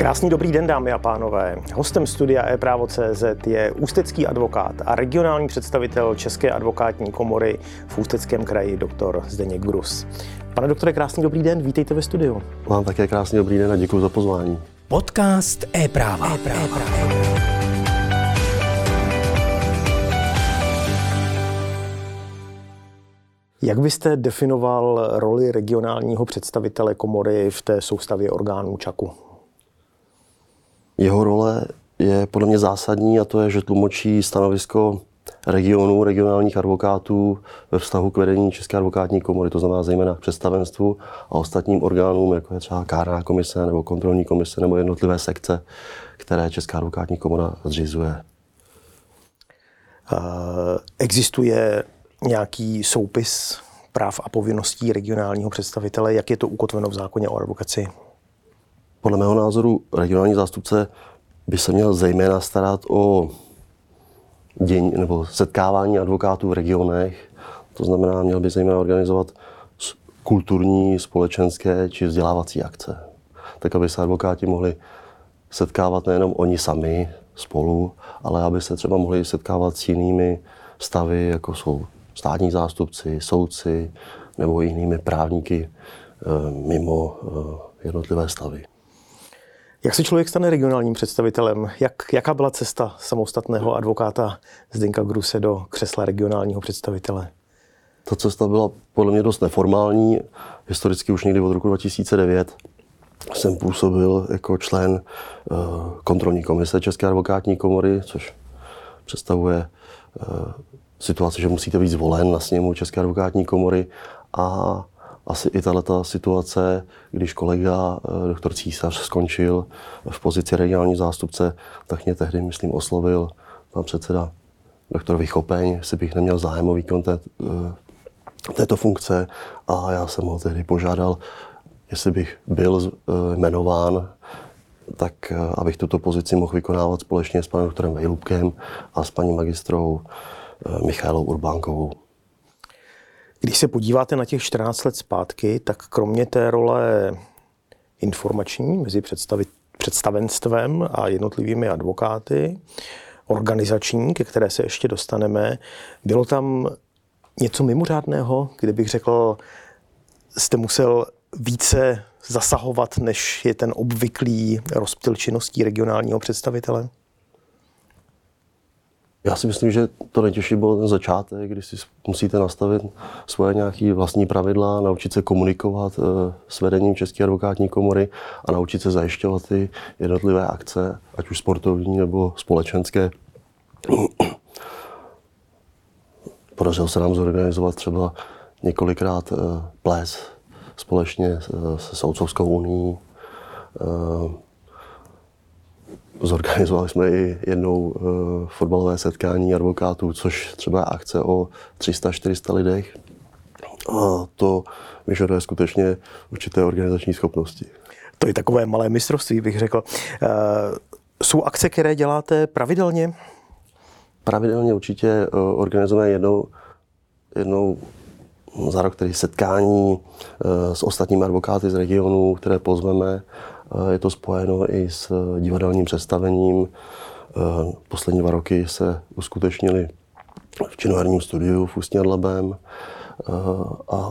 Krásný dobrý den, dámy a pánové. Hostem studia e-právo.cz je ústecký advokát a regionální představitel České advokátní komory v Ústeckém kraji, doktor Zdeněk Grus. Pane doktore, krásný dobrý den, vítejte ve studiu. Mám také krásný dobrý den a děkuji za pozvání. Podcast e-práva. e-práva. Jak byste definoval roli regionálního představitele komory v té soustavě orgánů ČAKu? Jeho role je podle mě zásadní a to je, že tlumočí stanovisko regionů, regionálních advokátů ve vztahu k vedení České advokátní komory, to znamená zejména k představenstvu a ostatním orgánům, jako je třeba kárná komise nebo kontrolní komise nebo jednotlivé sekce, které Česká advokátní komora zřizuje. Existuje nějaký soupis práv a povinností regionálního představitele, jak je to ukotveno v zákoně o advokaci? Podle mého názoru regionální zástupce by se měl zejména starat o děň, nebo setkávání advokátů v regionech. To znamená, měl by zejména organizovat kulturní, společenské či vzdělávací akce. Tak, aby se advokáti mohli setkávat nejenom oni sami spolu, ale aby se třeba mohli setkávat s jinými stavy, jako jsou státní zástupci, soudci nebo jinými právníky eh, mimo eh, jednotlivé stavy. Jak se člověk stane regionálním představitelem? Jak, jaká byla cesta samostatného advokáta Zdenka Gruse do křesla regionálního představitele? Ta cesta byla podle mě dost neformální. Historicky už někdy od roku 2009 jsem působil jako člen eh, kontrolní komise České advokátní komory, což představuje eh, situaci, že musíte být zvolen na sněmu České advokátní komory a asi i tato situace, když kolega eh, doktor Císař skončil v pozici regionální zástupce, tak mě tehdy, myslím, oslovil pan předseda doktor Vychopeň, jestli bych neměl zájem o výkon té, eh, této funkce a já jsem ho tehdy požádal, jestli bych byl eh, jmenován, tak abych tuto pozici mohl vykonávat společně s panem doktorem Vejlubkem a s paní magistrou Michailou Urbánkovou. Když se podíváte na těch 14 let zpátky, tak kromě té role informační mezi představenstvem a jednotlivými advokáty, organizační, ke které se ještě dostaneme, bylo tam něco mimořádného, kdybych řekl, jste musel více zasahovat, než je ten obvyklý rozptyl činností regionálního představitele? Já si myslím, že to nejtěžší bylo ten začátek, kdy si musíte nastavit svoje nějaké vlastní pravidla, naučit se komunikovat eh, s vedením České advokátní komory a naučit se zajišťovat ty jednotlivé akce, ať už sportovní nebo společenské. Podařilo se nám zorganizovat třeba několikrát eh, ples společně se Soudcovskou unii, eh, Zorganizovali jsme i jednou uh, fotbalové setkání advokátů, což třeba akce o 300-400 lidech. A to vyžaduje skutečně určité organizační schopnosti. To je takové malé mistrovství, bych řekl. Uh, jsou akce, které děláte pravidelně? Pravidelně určitě uh, organizujeme jednou, jednou za rok tedy setkání uh, s ostatními advokáty z regionu, které pozveme je to spojeno i s divadelním představením. Poslední dva roky se uskutečnili v činoherním studiu v Ústí nad Labem a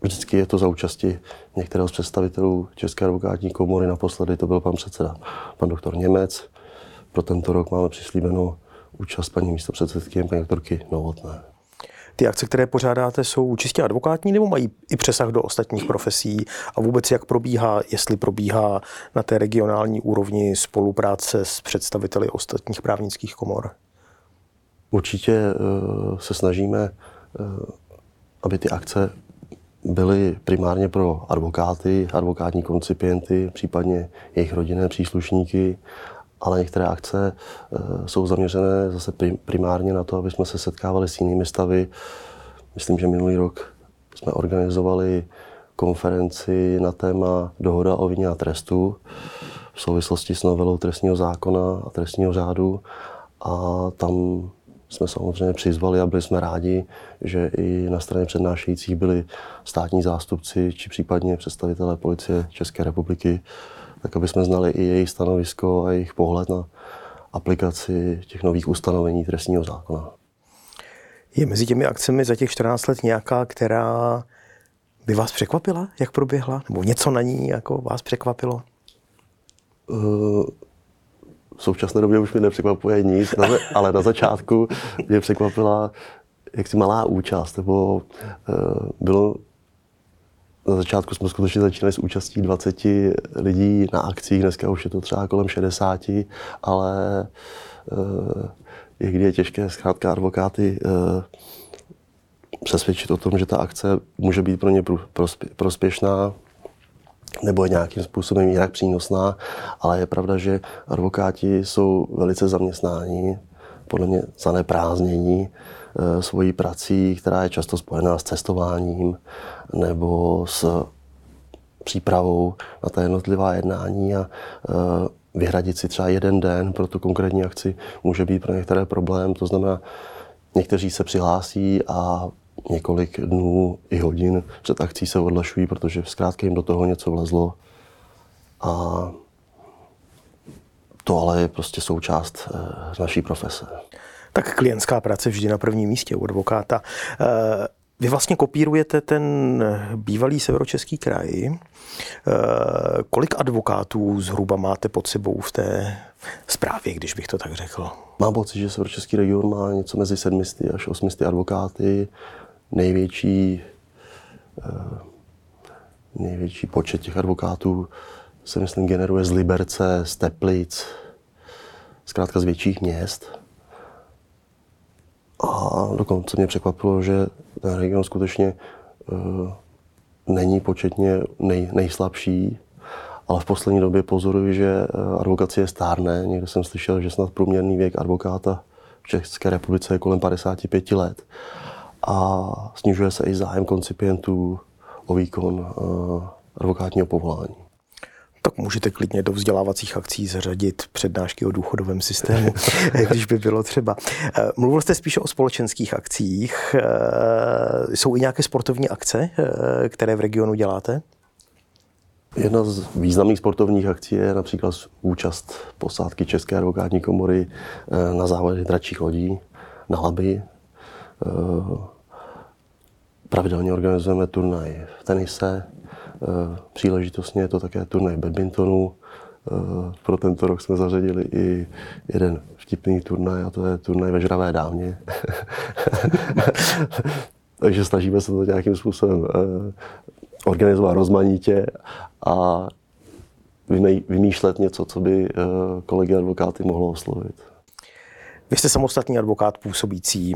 vždycky je to za účasti některého z představitelů České advokátní komory. Naposledy to byl pan předseda, pan doktor Němec. Pro tento rok máme přislíbenou účast paní místopředsedkyně, paní doktorky Novotné. Ty akce, které pořádáte, jsou čistě advokátní nebo mají i přesah do ostatních profesí? A vůbec jak probíhá, jestli probíhá na té regionální úrovni spolupráce s představiteli ostatních právnických komor? Určitě uh, se snažíme, uh, aby ty akce byly primárně pro advokáty, advokátní koncipienty, případně jejich rodinné příslušníky ale některé akce eh, jsou zaměřené zase primárně na to, aby jsme se setkávali s jinými stavy. Myslím, že minulý rok jsme organizovali konferenci na téma dohoda o vině a trestu v souvislosti s novelou trestního zákona a trestního řádu. A tam jsme samozřejmě přizvali a byli jsme rádi, že i na straně přednášejících byli státní zástupci či případně představitelé policie České republiky tak aby jsme znali i jejich stanovisko a jejich pohled na aplikaci těch nových ustanovení trestního zákona. Je mezi těmi akcemi za těch 14 let nějaká, která by vás překvapila, jak proběhla? Nebo něco na ní jako vás překvapilo? Uh, v současné době už mi nepřekvapuje nic, ale na začátku mě překvapila jaksi malá účast, nebo uh, bylo na začátku jsme skutečně začínali s účastí 20 lidí na akcích, dneska už je to třeba kolem 60, ale uh, někdy je těžké zkrátka advokáty uh, přesvědčit o tom, že ta akce může být pro ně prospěšná nebo je nějakým způsobem jinak přínosná, ale je pravda, že advokáti jsou velice zaměstnáni, podle mě zaneprázdnění svojí prací, která je často spojená s cestováním nebo s přípravou na ta jednotlivá jednání a e, vyhradit si třeba jeden den pro tu konkrétní akci může být pro některé problém. To znamená, někteří se přihlásí a několik dnů i hodin před akcí se odlašují, protože zkrátka jim do toho něco vlezlo. A to ale je prostě součást eh, naší profese. Tak klientská práce vždy na prvním místě u advokáta. Eh, vy vlastně kopírujete ten bývalý severočeský kraj. Eh, kolik advokátů zhruba máte pod sebou v té zprávě, když bych to tak řekl? Mám pocit, že severočeský region má něco mezi 700 až 800 advokáty největší, eh, největší počet těch advokátů se myslím generuje z Liberce, z Teplic, zkrátka z větších měst. A dokonce mě překvapilo, že ten region skutečně uh, není početně nej, nejslabší, ale v poslední době pozoruji, že eh, advokacie stárne. Někde jsem slyšel, že snad průměrný věk advokáta v České republice je kolem 55 let a snižuje se i zájem koncipientů o výkon uh, advokátního povolání. Tak můžete klidně do vzdělávacích akcí zařadit přednášky o důchodovém systému, když by bylo třeba. Eh, mluvil jste spíše o společenských akcích. Eh, jsou i nějaké sportovní akce, které v regionu děláte? Jedna z významných sportovních akcí je například účast posádky České advokátní komory na závodech dračích lodí na Labi. Pravidelně organizujeme turnaj v tenise, eh, příležitostně je to také turnaj badmintonu. Eh, pro tento rok jsme zařadili i jeden vtipný turnaj a to je turnaj ve žravé dámě. Takže snažíme se to nějakým způsobem eh, organizovat rozmanitě a vymýšlet něco, co by kolegy advokáty mohlo oslovit. Vy jste samostatný advokát působící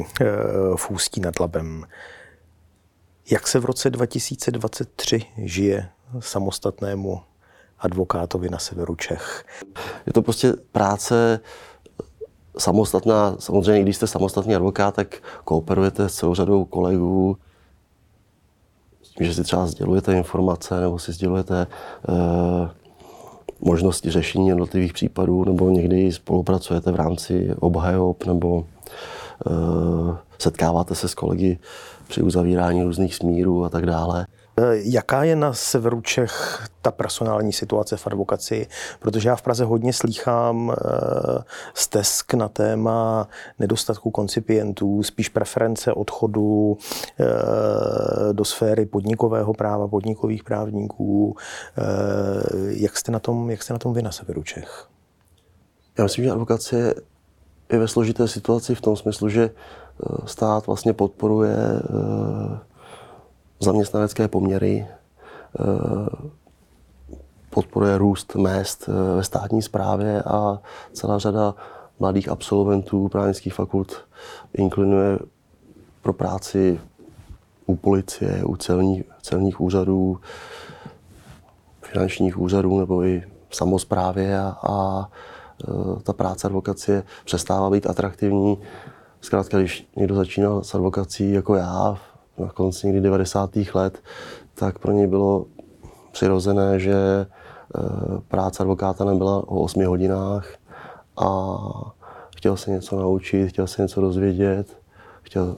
v Ústí nad Labem. Jak se v roce 2023 žije samostatnému advokátovi na severu Čech? Je to prostě práce samostatná. Samozřejmě, když jste samostatný advokát, tak kooperujete s celou řadou kolegů, že si třeba sdělujete informace nebo si sdělujete eh, možnosti řešení jednotlivých případů, nebo někdy spolupracujete v rámci obhajob, nebo eh, setkáváte se s kolegy při uzavírání různých smírů a tak dále. Eh, jaká je na severu Čech ta personální situace v advokaci? Protože já v Praze hodně slýchám eh, stesk na téma nedostatku koncipientů, spíš preference odchodu eh, do sféry podnikového práva, podnikových právníků. Jak jste na tom, jak jste na tom vy na severu Čech? Já myslím, že advokace je ve složité situaci v tom smyslu, že Eh, stát vlastně podporuje eh, zaměstnanecké poměry, eh, podporuje růst mest ve státní správě a celá řada mladých absolventů právnických fakult inklinuje pro práci u policie, u celních, celních úřadů, finančních úřadů nebo i samozprávě a, a ta práce advokacie přestává být atraktivní Zkrátka, když někdo začínal s advokací jako já na konci někdy 90. let, tak pro něj bylo přirozené, že eh, práce advokáta nebyla o 8 hodinách a chtěl se něco naučit, chtěl se něco dozvědět, chtěl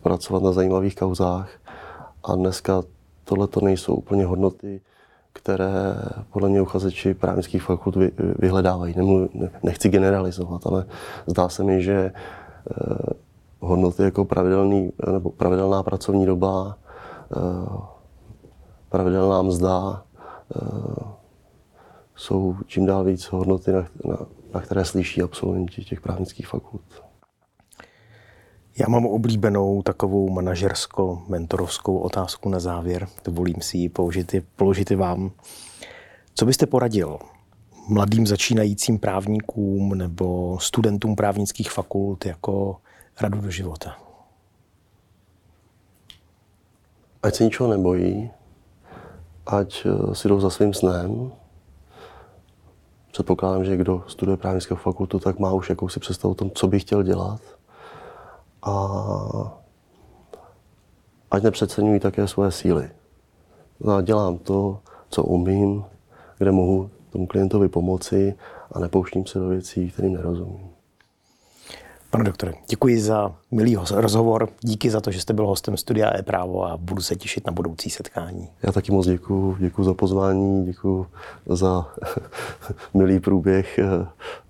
pracovat na zajímavých kauzách. A dneska tohle to nejsou úplně hodnoty, které podle mě uchazeči právnických fakult vy, vyhledávají. Nemlu, nechci generalizovat, ale zdá se mi, že eh, hodnoty jako pravidelný, nebo pravidelná pracovní doba, eh, pravidelná mzda eh, jsou čím dál víc hodnoty, na, na, na které slyší absolventi těch právnických fakult. Já mám oblíbenou takovou manažersko-mentorovskou otázku na závěr. Dovolím si ji položit, položit vám. Co byste poradil mladým začínajícím právníkům nebo studentům právnických fakult jako radu do života? Ať se ničeho nebojí, ať eh, si jdou za svým snem. Předpokládám, že kdo studuje právnickou fakultu, tak má už jakousi představu o tom, co by chtěl dělat a ať nepřeceňují také svoje síly. No dělám to, co umím, kde mohu tomu klientovi pomoci a nepouštím se do věcí, kterým nerozumím. Pane doktore, děkuji za milý rozhovor, díky za to, že jste byl hostem studia e-právo a budu se těšit na budoucí setkání. Já taky moc děkuji, děkuji za pozvání, děkuji za milý průběh eh,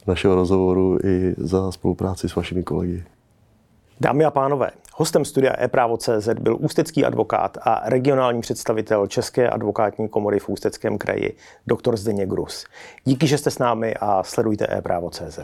našeho rozhovoru i za spolupráci s vašimi kolegy. Dámy a pánové, hostem studia e-právo.cz byl ústecký advokát a regionální představitel České advokátní komory v Ústeckém kraji, doktor Zdeněk Grus. Díky, že jste s námi a sledujte e-právo.cz.